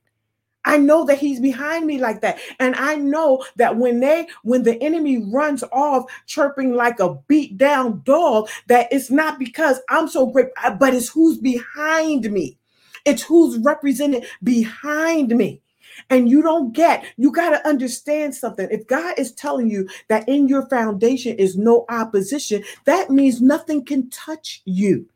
I know that he's behind me like that. And I know that when they when the enemy runs off chirping like a beat down dog, that it's not because I'm so great, uh, but it's who's behind me. It's who's represented behind me. And you don't get, you got to understand something. If God is telling you that in your foundation is no opposition, that means nothing can touch you.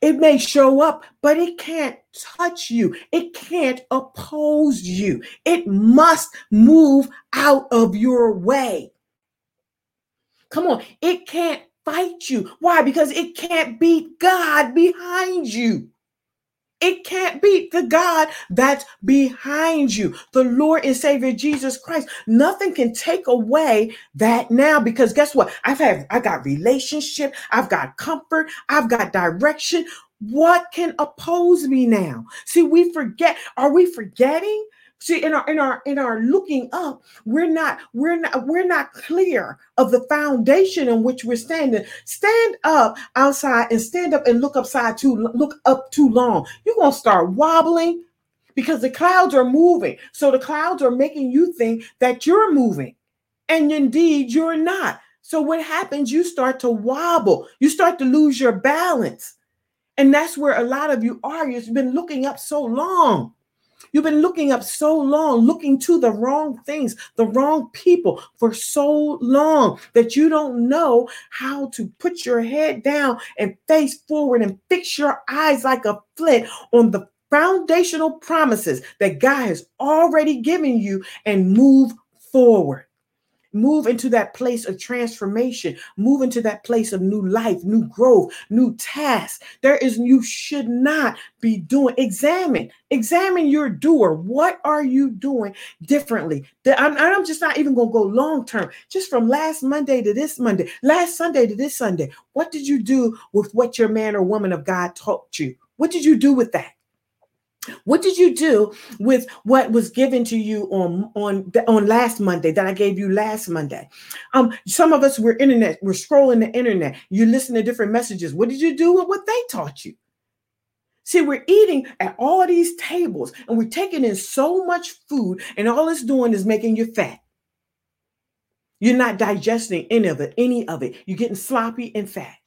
It may show up, but it can't touch you. It can't oppose you. It must move out of your way. Come on, it can't fight you. Why? Because it can't beat God behind you. It can't beat the God that's behind you, the Lord and Savior Jesus Christ. Nothing can take away that now because guess what? I've had, I got relationship, I've got comfort, I've got direction. What can oppose me now? See, we forget. Are we forgetting? See, in our in our in our looking up, we're not we're not we're not clear of the foundation in which we're standing. Stand up outside and stand up and look upside too look up too long. You're gonna start wobbling because the clouds are moving. So the clouds are making you think that you're moving, and indeed you're not. So what happens? You start to wobble. You start to lose your balance. And that's where a lot of you are. You've been looking up so long. You've been looking up so long, looking to the wrong things, the wrong people for so long that you don't know how to put your head down and face forward and fix your eyes like a flint on the foundational promises that God has already given you and move forward. Move into that place of transformation. Move into that place of new life, new growth, new tasks. There is, you should not be doing. Examine, examine your doer. What are you doing differently? I'm, I'm just not even going to go long term. Just from last Monday to this Monday, last Sunday to this Sunday. What did you do with what your man or woman of God taught you? What did you do with that? What did you do with what was given to you on on on last Monday that I gave you last Monday? Um, some of us were internet, we're scrolling the internet. You listen to different messages. What did you do with what they taught you? See, we're eating at all these tables and we're taking in so much food, and all it's doing is making you fat. You're not digesting any of it, any of it. You're getting sloppy and fat.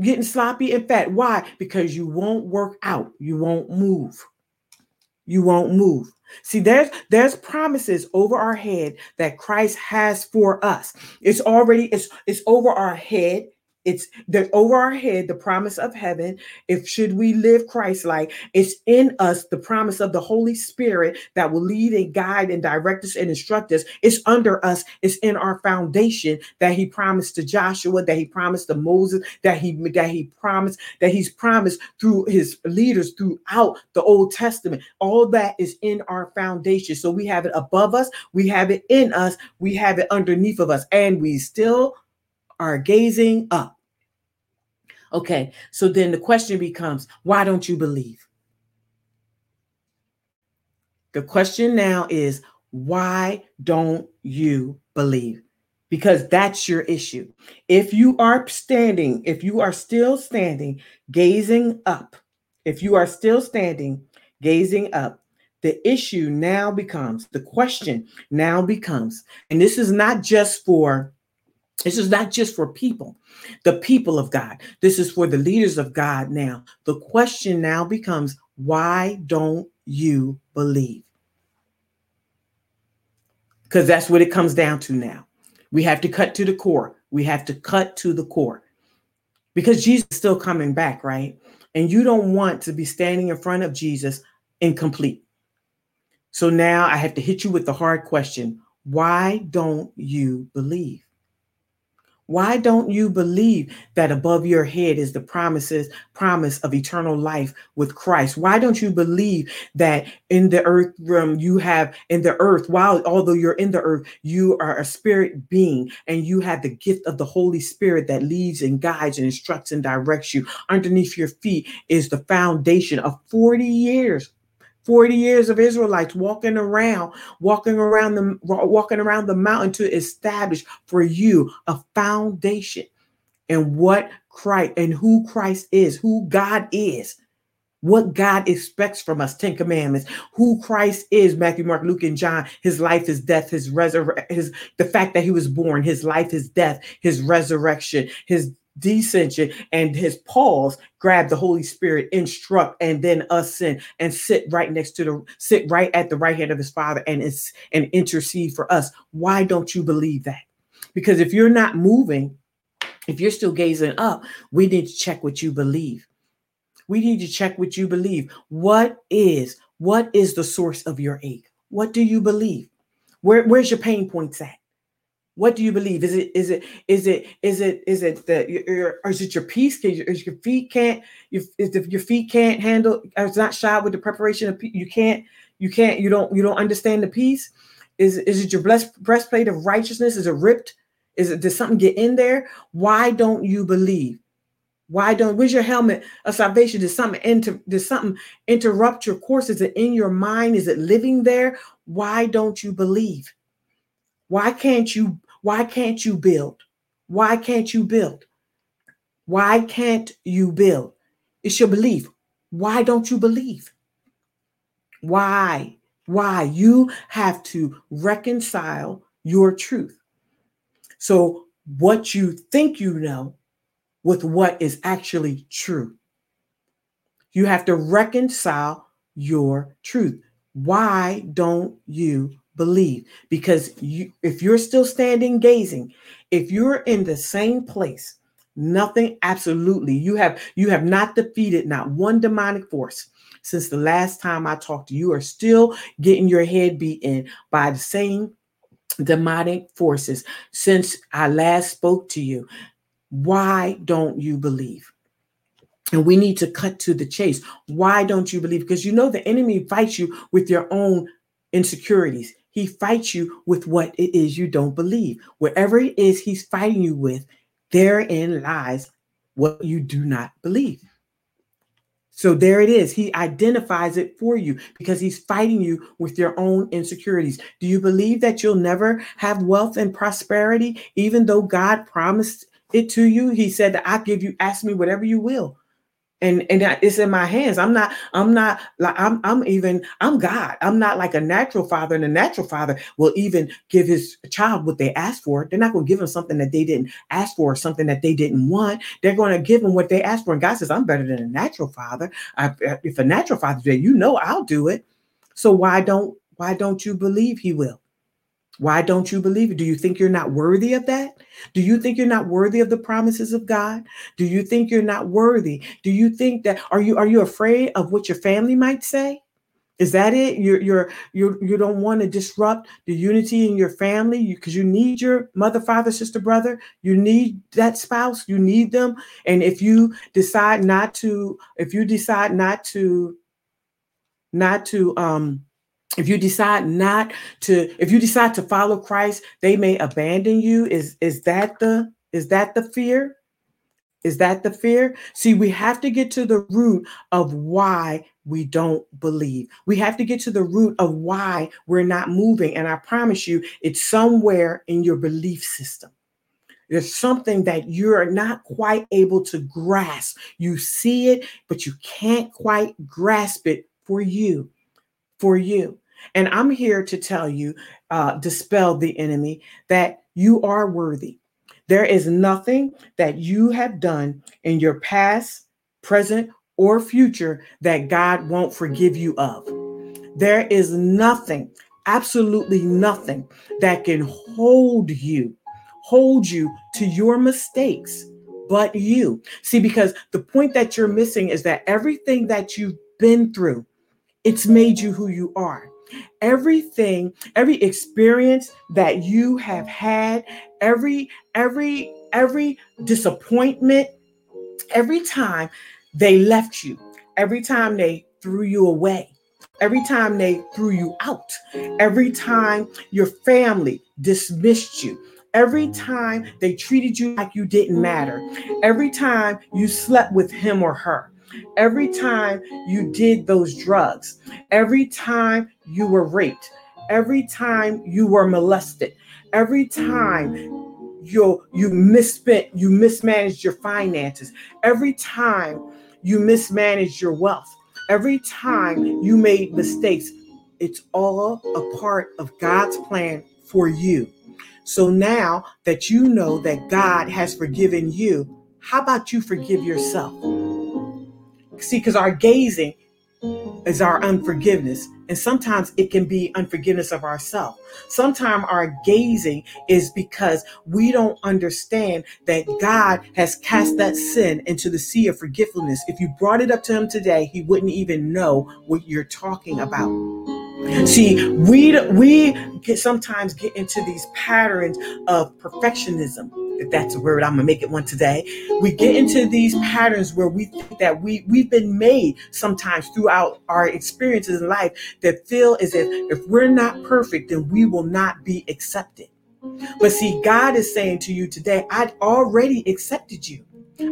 Getting sloppy and fat. Why? Because you won't work out. You won't move. You won't move. See, there's there's promises over our head that Christ has for us. It's already it's it's over our head. It's the over our head, the promise of heaven. If should we live Christ like, it's in us the promise of the Holy Spirit that will lead and guide and direct us and instruct us. It's under us, it's in our foundation that he promised to Joshua, that he promised to Moses, that he that he promised, that he's promised through his leaders throughout the Old Testament. All that is in our foundation. So we have it above us, we have it in us, we have it underneath of us, and we still are gazing up. Okay, so then the question becomes why don't you believe? The question now is why don't you believe? Because that's your issue. If you are standing, if you are still standing, gazing up, if you are still standing, gazing up, the issue now becomes, the question now becomes, and this is not just for this is not just for people, the people of God. This is for the leaders of God now. The question now becomes why don't you believe? Because that's what it comes down to now. We have to cut to the core. We have to cut to the core because Jesus is still coming back, right? And you don't want to be standing in front of Jesus incomplete. So now I have to hit you with the hard question why don't you believe? Why don't you believe that above your head is the promises promise of eternal life with Christ? Why don't you believe that in the earth realm you have in the earth while although you're in the earth you are a spirit being and you have the gift of the Holy Spirit that leads and guides and instructs and directs you. Underneath your feet is the foundation of 40 years 40 years of Israelites walking around, walking around the walking around the mountain to establish for you a foundation and what Christ and who Christ is, who God is, what God expects from us, 10 commandments, who Christ is, Matthew, Mark, Luke, and John, his life, his death, his resurrection, his the fact that he was born, his life, his death, his resurrection, his descension and his pause grab the holy spirit instruct and then ascend and sit right next to the sit right at the right hand of his father and it's and intercede for us. Why don't you believe that? Because if you're not moving if you're still gazing up we need to check what you believe. We need to check what you believe. What is what is the source of your ache? What do you believe? Where, where's your pain points at what do you believe? Is it is it is it is it is it that your or is it your peace? Can is your feet can't you if your feet can't handle it's not shod with the preparation of you can't you can't you don't you don't understand the peace? Is is it your blessed breastplate of righteousness? Is it ripped? Is it did something get in there? Why don't you believe? Why don't where's your helmet of salvation? Did something inter, did something interrupt your course? Is it in your mind? Is it living there? Why don't you believe? Why can't you why can't you build? Why can't you build? Why can't you build? It's your belief. Why don't you believe? Why? Why? You have to reconcile your truth. So, what you think you know with what is actually true. You have to reconcile your truth. Why don't you believe because you if you're still standing gazing if you're in the same place nothing absolutely you have you have not defeated not one demonic force since the last time i talked to you, you are still getting your head beaten by the same demonic forces since i last spoke to you why don't you believe and we need to cut to the chase. Why don't you believe? Because you know the enemy fights you with your own insecurities. He fights you with what it is you don't believe. Wherever it is he's fighting you with, therein lies what you do not believe. So there it is. He identifies it for you because he's fighting you with your own insecurities. Do you believe that you'll never have wealth and prosperity, even though God promised it to you? He said, I give you, ask me whatever you will. And and it's in my hands. I'm not i'm not like i'm i'm even i'm god. I'm not like a natural father and a natural father will even give his child what they asked for. They're not going to give them something that they didn't ask for or something that they didn't want. They're going to give them what they asked for. And god says i'm better than a natural father. I, if a natural father did you know i'll do it. So why don't why don't you believe he will why don't you believe it? Do you think you're not worthy of that? Do you think you're not worthy of the promises of God? Do you think you're not worthy? Do you think that are you are you afraid of what your family might say? Is that it? You're you're you you don't want to disrupt the unity in your family because you, you need your mother, father, sister, brother. You need that spouse. You need them. And if you decide not to, if you decide not to, not to um if you decide not to if you decide to follow christ they may abandon you. Is is that the is that the fear? Is that the fear? See we have to get to the root of why we don't believe. We have to get to the root of why we're not moving. And i promise you it's somewhere in your belief system. There's something that you're not quite able to grasp. You see it but you can't quite grasp it for you for you and I'm here to tell you, uh, dispel the enemy, that you are worthy. There is nothing that you have done in your past, present, or future that God won't forgive you of. There is nothing, absolutely nothing, that can hold you, hold you to your mistakes but you. See, because the point that you're missing is that everything that you've been through, it's made you who you are everything every experience that you have had every every every disappointment every time they left you every time they threw you away every time they threw you out every time your family dismissed you every time they treated you like you didn't matter every time you slept with him or her every time you did those drugs, every time you were raped, every time you were molested, every time you you misspent, you mismanaged your finances, every time you mismanaged your wealth, every time you made mistakes, it's all a part of God's plan for you. So now that you know that God has forgiven you, how about you forgive yourself? See, because our gazing is our unforgiveness. And sometimes it can be unforgiveness of ourselves. Sometimes our gazing is because we don't understand that God has cast that sin into the sea of forgetfulness. If you brought it up to him today, he wouldn't even know what you're talking about. See, we we get sometimes get into these patterns of perfectionism if that's a word, I'm gonna make it one today. We get into these patterns where we think that we we've been made sometimes throughout our experiences in life that feel as if if we're not perfect, then we will not be accepted. But see, God is saying to you today, I'd already accepted you.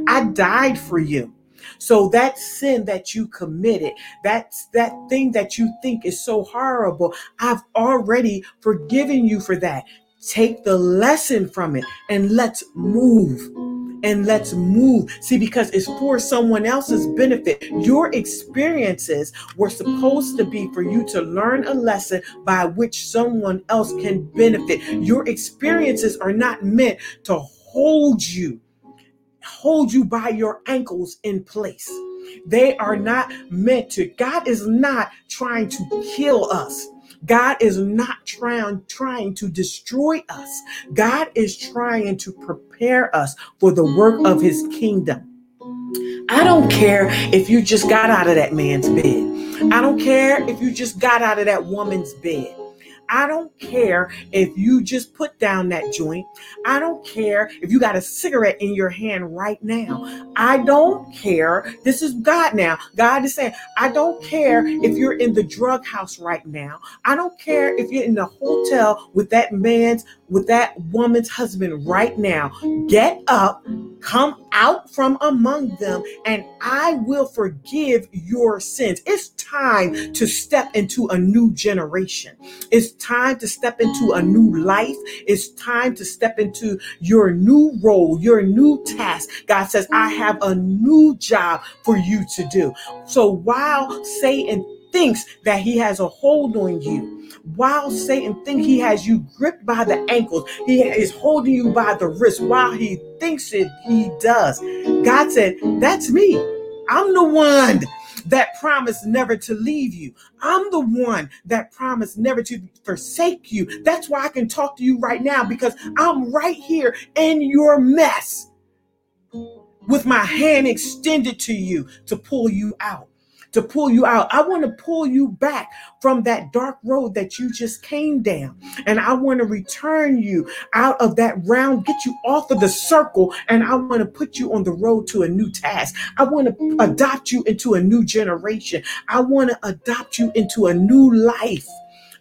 I died for you. So that sin that you committed, that's that thing that you think is so horrible, I've already forgiven you for that. Take the lesson from it and let's move. And let's move. See, because it's for someone else's benefit. Your experiences were supposed to be for you to learn a lesson by which someone else can benefit. Your experiences are not meant to hold you, hold you by your ankles in place. They are not meant to. God is not trying to kill us. God is not trying, trying to destroy us. God is trying to prepare us for the work of his kingdom. I don't care if you just got out of that man's bed. I don't care if you just got out of that woman's bed. I don't care if you just put down that joint. I don't care if you got a cigarette in your hand right now. I don't care. This is God now. God is saying, I don't care if you're in the drug house right now. I don't care if you're in the hotel with that man's with that woman's husband right now. Get up, come out from among them, and I will forgive your sins. It's time to step into a new generation. It's time to step into a new life. It's time to step into your new role, your new task. God says, I have a new job for you to do. So while Satan thinks that he has a hold on you, while Satan thinks he has you gripped by the ankles, he is holding you by the wrist while he thinks it he does. God said, That's me. I'm the one that promised never to leave you. I'm the one that promised never to forsake you. That's why I can talk to you right now because I'm right here in your mess with my hand extended to you to pull you out to pull you out. I want to pull you back from that dark road that you just came down. And I want to return you out of that round, get you off of the circle, and I want to put you on the road to a new task. I want to mm. adopt you into a new generation. I want to adopt you into a new life,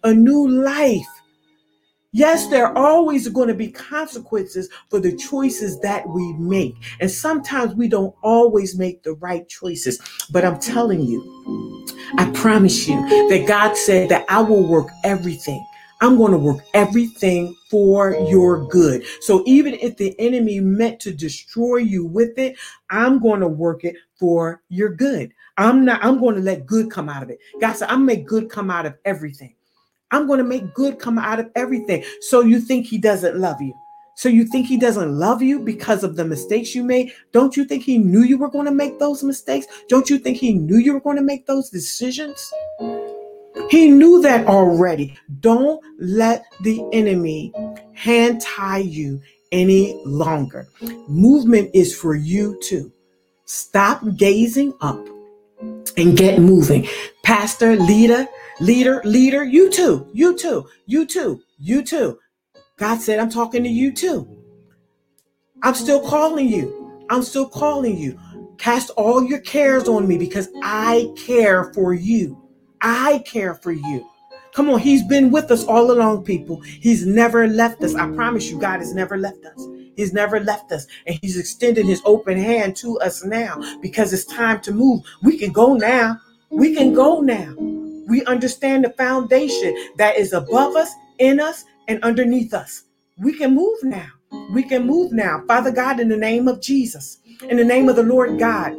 a new life. Yes, there are always going to be consequences for the choices that we make. And sometimes we don't always make the right choices. But I'm telling you, I promise you that God said that I will work everything. I'm going to work everything for your good. So even if the enemy meant to destroy you with it, I'm going to work it for your good. I'm not, I'm going to let good come out of it. God said, I'm make good come out of everything. I'm going to make good come out of everything. So you think he doesn't love you? So you think he doesn't love you because of the mistakes you made? Don't you think he knew you were going to make those mistakes? Don't you think he knew you were going to make those decisions? He knew that already. Don't let the enemy hand tie you any longer. Movement is for you too. Stop gazing up and get moving. Pastor, leader, leader, leader, you too, you too, you too, you too. God said, I'm talking to you too. I'm still calling you. I'm still calling you. Cast all your cares on me because I care for you. I care for you. Come on, He's been with us all along, people. He's never left us. I promise you, God has never left us. He's never left us. And He's extended His open hand to us now because it's time to move. We can go now. We can go now. We understand the foundation that is above us, in us, and underneath us. We can move now. We can move now. Father God, in the name of Jesus, in the name of the Lord God,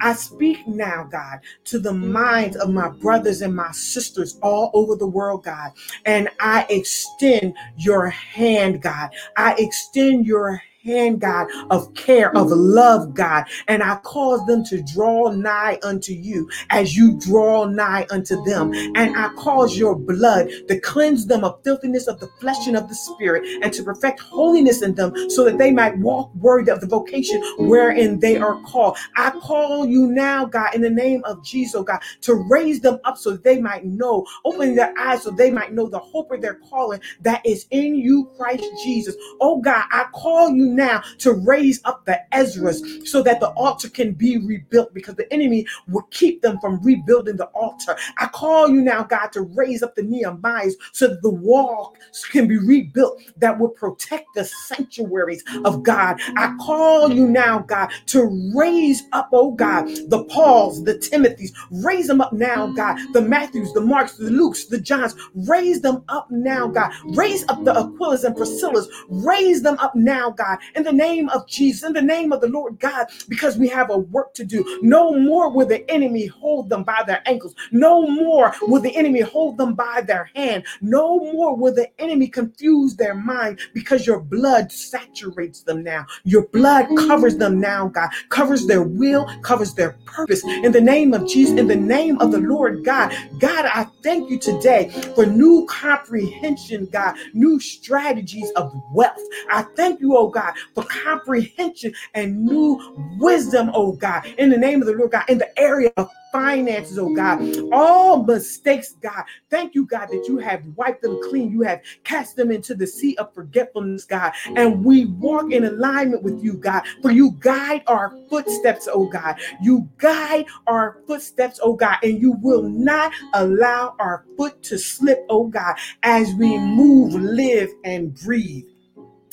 I speak now, God, to the minds of my brothers and my sisters all over the world, God. And I extend your hand, God. I extend your hand, God, of care, of love, God. And I cause them to draw nigh unto you as you draw nigh unto them. And I cause your blood to cleanse them of filthiness of the flesh and of the spirit and to perfect holiness in them so that they might walk worthy of the vocation wherein they are called. I call you now, God, in the name of Jesus, oh God, to raise them up so they might know, open their eyes so they might know the hope of their calling that is in you, Christ Jesus. Oh God, I call you now to raise up the Ezras so that the altar can be rebuilt because the enemy will keep them from rebuilding the altar. I call you now, God, to raise up the Nehemiahs so that the wall can be rebuilt that will protect the sanctuaries of God. I call you now, God, to raise up, oh God, the Pauls, the Timothys, raise them up now, God, the Matthews, the Marks, the Lukes, the Johns, raise them up now, God. Raise up the Aquilas and Priscillas, raise them up now, God, in the name of Jesus, in the name of the Lord God, because we have a work to do. No more will the enemy hold them by their ankles. No more will the enemy hold them by their hand. No more will the enemy confuse their mind because your blood saturates them now. Your blood covers them now, God, covers their will, covers their purpose. In the name of Jesus, in the name of the Lord God, God, I thank you today for new comprehension, God, new strategies of wealth. I thank you, oh God, for comprehension and new wisdom, oh God, in the name of the Lord God, in the area of finances, oh God, all mistakes, God. Thank you, God, that you have wiped them clean. You have cast them into the sea of forgetfulness, God. And we walk in alignment with you, God. For you guide our footsteps, oh God. You guide our footsteps, oh God, and you will not allow our foot to slip, oh God, as we move, live, and breathe.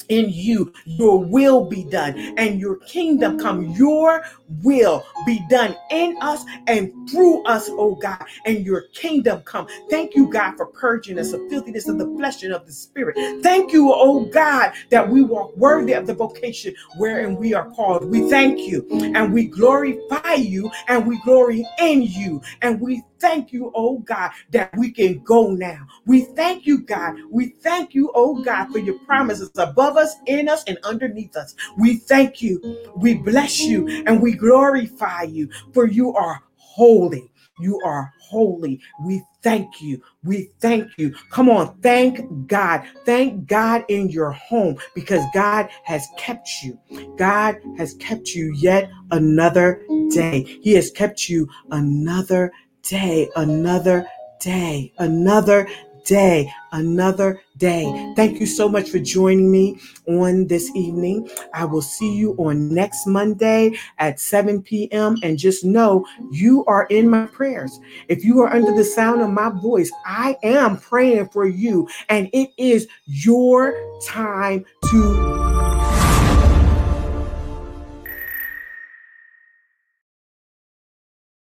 In you, your will be done, and your kingdom come. Your will be done in us and through us, oh God, and your kingdom come. Thank you, God, for purging us of filthiness of the flesh and of the spirit. Thank you, oh God, that we walk worthy of the vocation wherein we are called. We thank you and we glorify you and we glory in you and we thank you, oh God, that we can go now. We thank you, God. We thank you, oh God, for your promises above us, in us, and underneath us. We thank you. We bless you and we glorify you, for you are holy. You are holy. We thank you. We thank you. Come on, thank God. Thank God in your home because God has kept you. God has kept you yet another day. He has kept you another day, another day, another day, another day. Thank you so much for joining me on this evening. I will see you on next Monday at 7 p.m. And just know you are in my prayers. If you are under the sound of my voice, I am praying for you. And it is your time to